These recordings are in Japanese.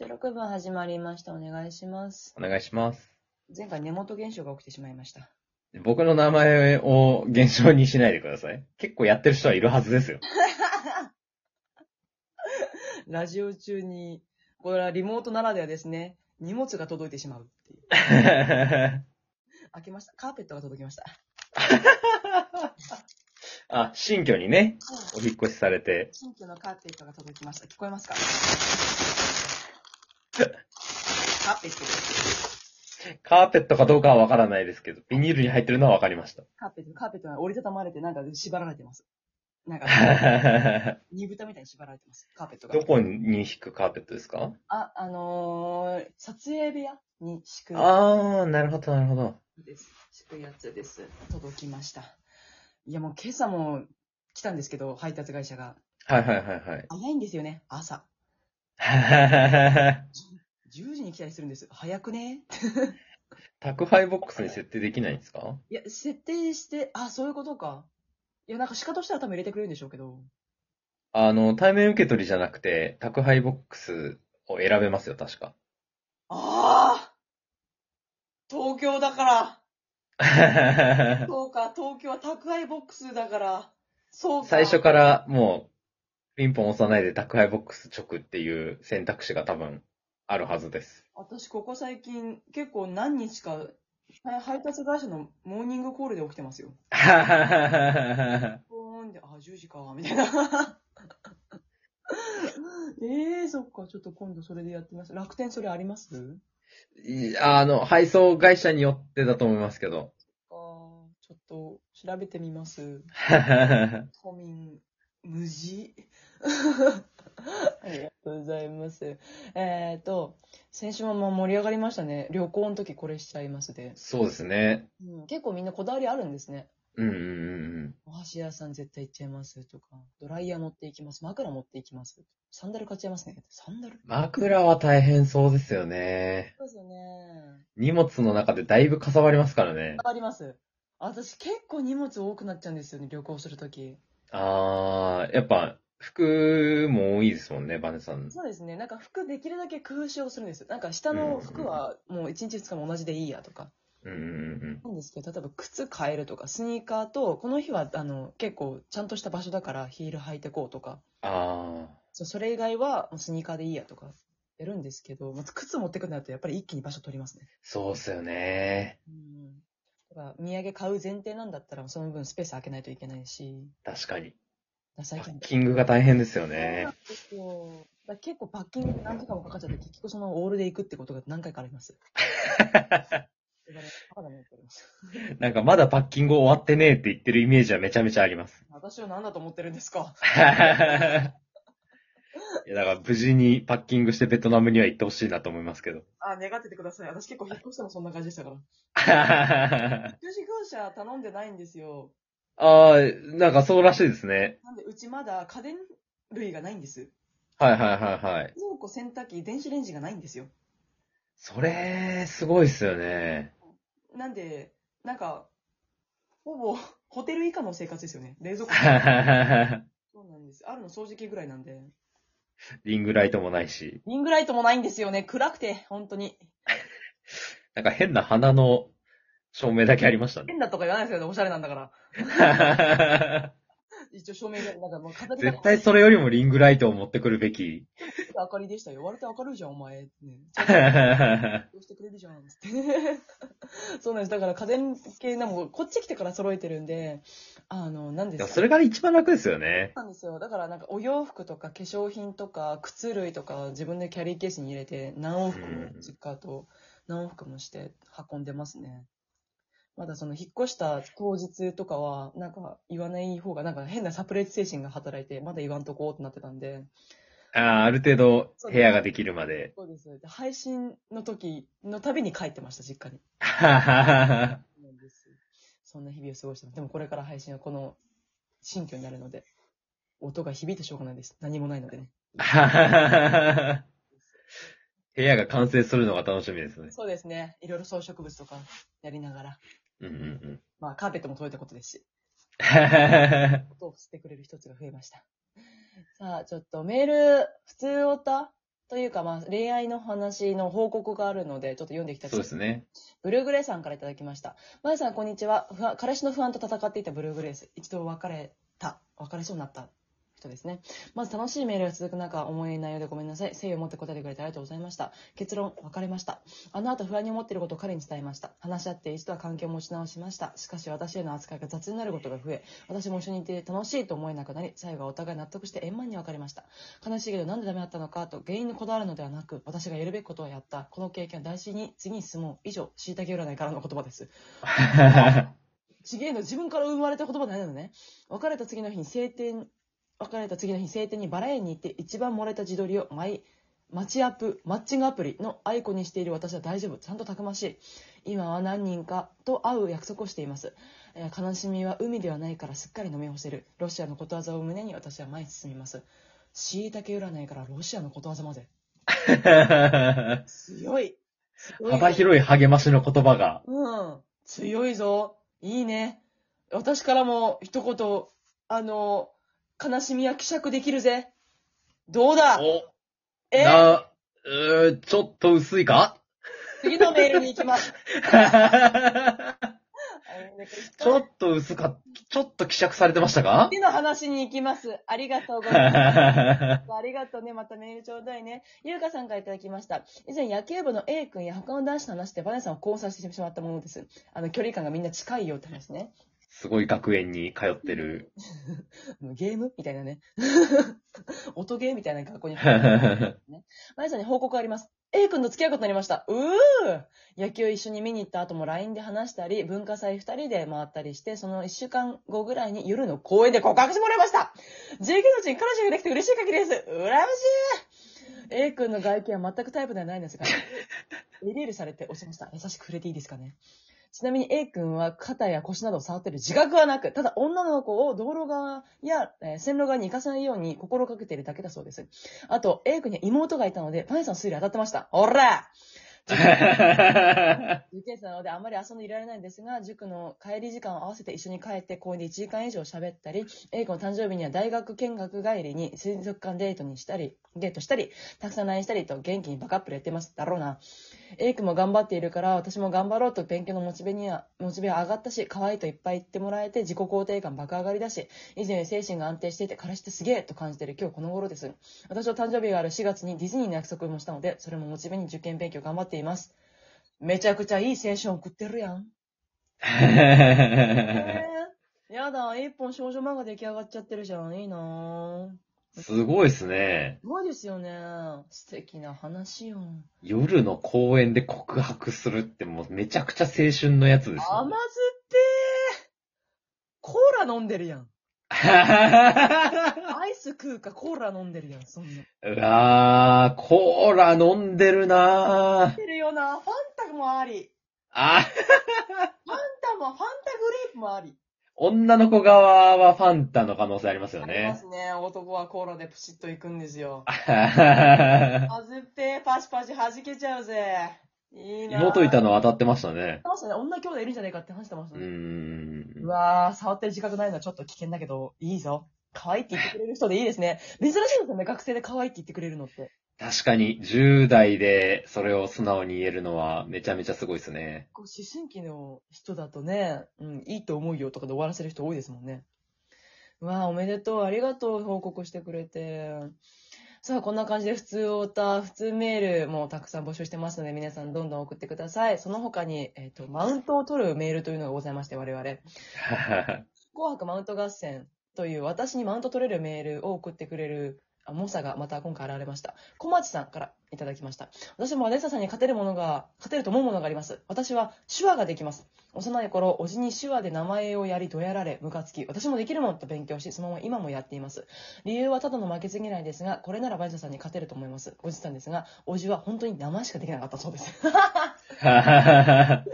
16分始まりました。お願いします。お願いします。前回根元現象が起きてしまいました。僕の名前を現象にしないでください。結構やってる人はいるはずですよ。ラジオ中に、これはリモートならではですね、荷物が届いてしまうっていう。開けました？カーペットが届きました。あ、新居にね、お引っ越しされて。新居のカーペットが届きました。聞こえますか？カーペットです。カーペットかどうかはわからないですけど、ビニールに入ってるのはわかりました。カーペット、カーペットが折りたたまれてなんか縛られてます。なんか、煮豚みたいに縛られてます。カーペットが。どこに引くカーペットですか？あ、あのー、撮影部屋に敷くあー、なるほど、なるほど。です。敷くやつです。届きました。いやもう今朝も来たんですけど、配達会社が。はいはいはいはい。早いんですよね、朝。10時に来たりするんです。早くね？宅配ボックスに設定できないんですか？いや、設定して、あ、そういうことか。いや、なんか仕方したら多分入れてくれるんでしょうけど。あの、対面受け取りじゃなくて、宅配ボックスを選べますよ、確か。ああ東京だから。そうか、東京は宅配ボックスだから。そうか。最初からもう、ピンポン押さないで宅配ボックス直っていう選択肢が多分あるはずです。私、ここ最近、結構何日か、はい配達会社のモーニングコールで起きてますよ。ポーンで、あ、10時か、みたいな。え えー、そっか、ちょっと今度それでやってみます。楽天それあります？いあの、配送会社によってだと思いますけど。あーちょっと調べてみます。都民、無事ありがとうございます。えっ、ー、と、先週もまあ盛り上がりましたね。旅行の時これしちゃいますで。そうですね。うん、結構みんなこだわりあるんですね。うんうんうんお箸屋さん絶対行っちゃいますとか、ドライヤー持っていきます、枕持っていきます、サンダル買っちゃいますね。サンダル？枕は大変そうですよね。そうですよね。荷物の中でだいぶかさばりますからね。あります。私結構荷物多くなっちゃうんですよね、旅行するとき。あー、やっぱ、服も多いですもんね、バネさん。そうですね。なんか服できるだけ工夫をするんです。なんか下の服はもう1日2日も同じでいいやとか。うんうんうんなんですけど、例えば靴変えるとか、スニーカーと、この日はあの結構ちゃんとした場所だからヒール履いてこうとか、あそうそれ以外はもうスニーカーでいいやとかやるんですけど、まず靴持ってくるなるとやっぱり一気に場所取りますね。ー、そうっすよね。うん。だから土産買う前提なんだったらその分スペース空けないといけないし、確かに。パッキングが大変ですよね。だ結構パッキングで何時間もかかっちゃって、結局そのオールで行くってことが何回かあります。なんかまだパッキング終わってねえって言ってるイメージはめちゃめちゃあります。私を何だと思ってるんですか？いやだから無事にパッキングしてベトナムには行ってほしいなと思いますけど。あ、願っててください。私結構引っ越してもそんな感じでしたから。引っ越し業者頼んでないんですよ。あー、なんかそうらしいですね。なんで、うちまだ家電類がないんです。はいはいはいはい。冷蔵庫、洗濯機、電子レンジがないんですよ。それ、すごいっすよね。なんで、なんか、ほぼ、ホテル以下の生活ですよね。冷蔵庫。そうなんです。あるの掃除機ぐらいなんで。リングライトもないし。リングライトもないんですよね。暗くて、本当に。なんか変な花の照明だけありましたね。変だとか言わないですよね。おしゃれなんだから。一応照明が、なんかもう飾りが絶対それよりもリングライトを持ってくるべき。明かりでしたよ。割と明るいじゃん、お前。ね、どうしてくれるじゃん、つって。そうなんです。だから家電系なもん、こっち来てから揃えてるんで、あの、なんですか。でもそれが一番楽ですよね。そうなんですよ。だからなんかお洋服とか化粧品とか靴類とか自分でキャリーケースに入れて何往復もうん実家と何往復もして運んでますね。まだその引っ越した当日とかはなんか言わない方がなんか変なサプライズ精神が働いてまだ言わんとこうってなってたんで。ああ、ある程度部屋ができるまで。そうです。で配信の時のたびに帰ってました、実家に。そんな日々を過ごしてます。でもこれから配信はこの新居になるので、音が響いてしょうがないです。何もないのでね。部屋が完成するのが楽しみですね。そうですね。いろいろ装飾物とかやりながら。うんうんうん。まあ、カーペットも届いたことですし、音を吸ってくれる一つが増えました。さあ、ちょっとメール、普通おたというか、まあ、恋愛の話の報告があるので、ちょっと読んでいきたいそうですね。ブルーグレイさんからいただきました。まゆさん、こんにちは。不安彼氏の不安と戦っていたブルーグレイス。一度別れた。別れそうになった人ですね。まず楽しいメールが続く中、重い内容でごめんなさい。誠意を持って答えてくれてありがとうございました。結論、別れました。あの後不安に思っていることを彼に伝えました。話し合って一度は関係を持ち直しました。しかし私への扱いが雑になることが増え、私も一緒にいて楽しいと思えなくなり、最後はお互い納得して円満に別れました。悲しいけどなんでダメだったのかと原因にこだわるのではなく、私がやるべきことをやった。この経験を大事に次に進もう。以上、椎茸占いからの言葉です。ちげえの、自分から生まれた言葉ないのね。別れた次の日に晴天、別れた次の日晴天にバラ園に行って一番漏れた自撮りをマイ、マッチアップ、マッチングアプリのアイコンにしている私は大丈夫。ちゃんとたくましい。今は何人かと会う約束をしています。えー悲しみは海ではないからすっかり飲み干せる。ロシアのことわざを胸に私は前に進みます。椎茸占いからロシアのことわざまで。強い。強い幅広い励ましの言葉が。うん。強いぞ。いいね。私からも一言、あの、悲しみは希釈できるぜ。どうだ？お、え？な、うーちょっと薄いか？次のメールに行きます。ちょっと薄か、ちょっと希釈されてましたか？次の話に行きます。ありがとうございます。ありがとうね。またメールちょうだいね。ゆうかさんからいただきました。以前野球部の A 君や他の男子と話してバネさんを交差してしまったものです。あの、距離感がみんな近いよって話ね。すごい学園に通ってる。ゲームみたいなね。音ゲーみたいな学校に。まゆさんに報告あります。A 君と付き合うことになりました。うー野球一緒に見に行った後も LINE で話したり、文化祭二人で回ったりして、その一週間後ぐらいに夜の公園で告白してもらいました19のうちに彼女ができて嬉しい限りです羨ましい !A 君の外見は全くタイプではないんですが、エリールされて押しました。優しく触れていいですかねちなみに A 君は肩や腰などを触ってる自覚はなく、ただ女の子を道路側や、えー線路側に行かせないように心がけているだけだそうです。あと、A 君には妹がいたので、パンさんの推理当たってました。ほら 受験生なのであんまり遊んでいられないんですが、塾の帰り時間を合わせて一緒に帰って公園で1時間以上喋ったり、A 君の誕生日には大学見学帰りに水族館デートにしたり、デートしたり、たくさん LINE したりと元気にバカップルやってます。だろうな。A 君も頑張っているから、私も頑張ろうと勉強のモチベには、モチベは上がったし、可愛いといっぱい言ってもらえて自己肯定感爆上がりだし、以前より精神が安定していて、彼氏ってすげえと感じている今日この頃です。私の誕生日がある4月にディズニーの約束もしたので、それもモチベに受験勉強頑張っています。めちゃくちゃいい青春送ってるやん。えー、やだ、一本少女漫画出来上がっちゃってるじゃん。いいなぁ。すごいっすね。すごいですよね。素敵な話よ。夜の公園で告白するってもうめちゃくちゃ青春のやつですよ、甘酸っね。ぱいコーラ飲んでるやん。アイス食うかコーラ飲んでるやん、そんな。うわー、コーラ飲んでるなー。飲んでるよな。ファンタもあり。あ、ファンタも、ファンタグレープもあり。女の子側はファンタの可能性ありますよありまね。すね。男はコーラでプシッといくんですよ。妹あずっぺー、パチパチ弾けちゃうぜ。いいないたの当たってましたね言っ。てましたね。女兄弟いるんじゃないかって話してましたうね。ー。うんわー、触ってる自覚ないのはちょっと危険だけど、いいぞ。可愛いって言ってくれる人でいいですね。珍しいですよね、学生で可愛いって言ってくれるのって。確かに、10代でそれを素直に言えるのはめちゃめちゃすごいですね。こう思春期の人だとね、うん、いいと思うよとかで終わらせる人多いですもんね。うわあ、おめでとう、ありがとう、報告してくれて。さあ、こんな感じで普通オタ、普通メールもたくさん募集してますので、皆さんどんどん送ってください。その他に、えっ、と、マウントを取るメールというのがございまして、我々。紅白マウント合戦という私にマウント取れるメールを送ってくれるあ猛者がまた今回現れました。小町さんからいただきました。私もアレッサさんに勝てるものが、勝てると思うものがあります。私は手話ができます。幼い頃、おじに手話で名前をやり、どやられ、ムカつき、私もできるもんと勉強し、そのまま今もやっています。理由はただの負けず嫌いですが、これならバイザさんに勝てると思います。おじさんですが、おじは本当に名前しかできなかったそうです。あ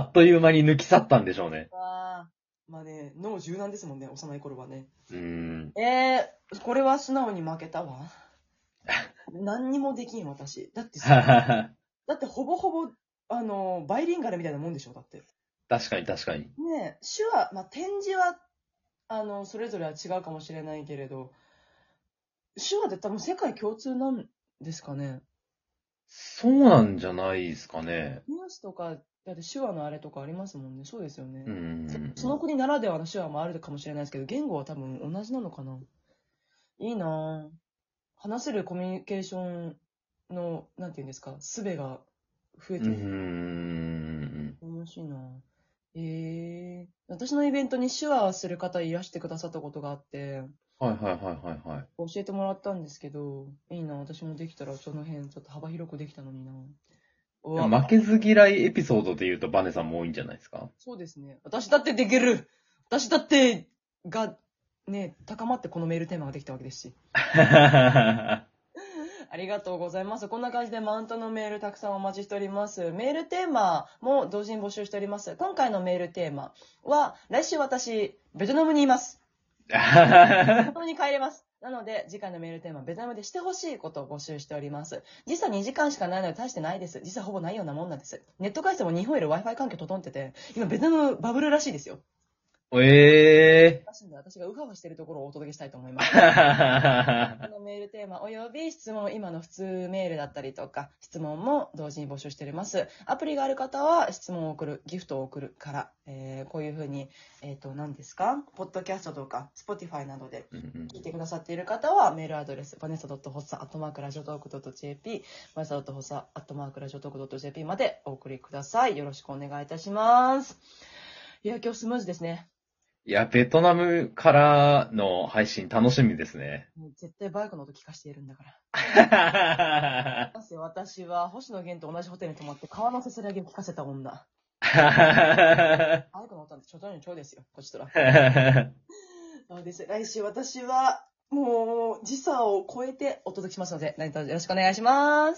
っという間に抜き去ったんでしょうね。まあね、脳柔軟ですもんね、幼い頃はね。うーん。えー、これは素直に負けたわ。何にもできん、私。だってさ、だってほぼほぼ、あの、バイリンガルみたいなもんでしょ、だって。確かに確かに。ねえ、手話、まあ、展示は、あの、それぞれは違うかもしれないけれど、手話って多分世界共通なんですかね。そうなんじゃないですかね。ニュースとか、だって手話のあれとかありますもんね。そうですよね。うん。その国ならではの手話もあるかもしれないですけど、言語は多分同じなのかないいなぁ。話せるコミュニケーションの、なんていうんですか、術が増えうてる。ん。面白いなぁ。ええ私のイベントに手話をする方いらしてくださったことがあって、はいはいはいはいはい。教えてもらったんですけど、いいな私もできたらその辺ちょっと幅広くできたのになうわ負けず嫌いエピソードで言うとバネさんも多いんじゃないですか？そうですね。私だってできる私だって、が、ね、高まってこのメールテーマができたわけですし。ありがとうございます。こんな感じでマウントのメールたくさんお待ちしております。メールテーマも同時に募集しております。今回のメールテーマは、来週私、ベトナムにいます。ベトナムに帰れます。なので、次回のメールテーマ、ベトナムでしてほしいことを募集しております。実は2時間しかないので大してないです。実はほぼないようなもんなんです。ネット回線も日本より Wi-Fi 環境整ってて、今ベトナムバブルらしいですよ。ええらしいんで私がウハウハしてるところをお届けしたいと思います。ー。このメールテーマおよび質問、今の普通メールだったりとか、質問も同時に募集しております。アプリがある方は質問を送る、ギフトを送るから、えーこういうふうに、えっ、と、何ですか？ポッドキャストとか、Spotify などでうんうん聞いてくださっている方は、メールアドレス、バネサ .hossa.jp、バネサ .hossa.jp までお送りください。よろしくお願いいたします。いや、今日スムーズですね。いや、ベトナムからの配信楽しみですね。もう絶対バイクの音聞かせているんだから。はますよ私は星野源と同じホテルに泊まって川のせせらぎを聞かせた女。はバイクの音なんてちょちょにちょいですよ、こちとら。そうです。来週私は、もう、時差を超えてお届けしますので、何卒よろしくお願いします。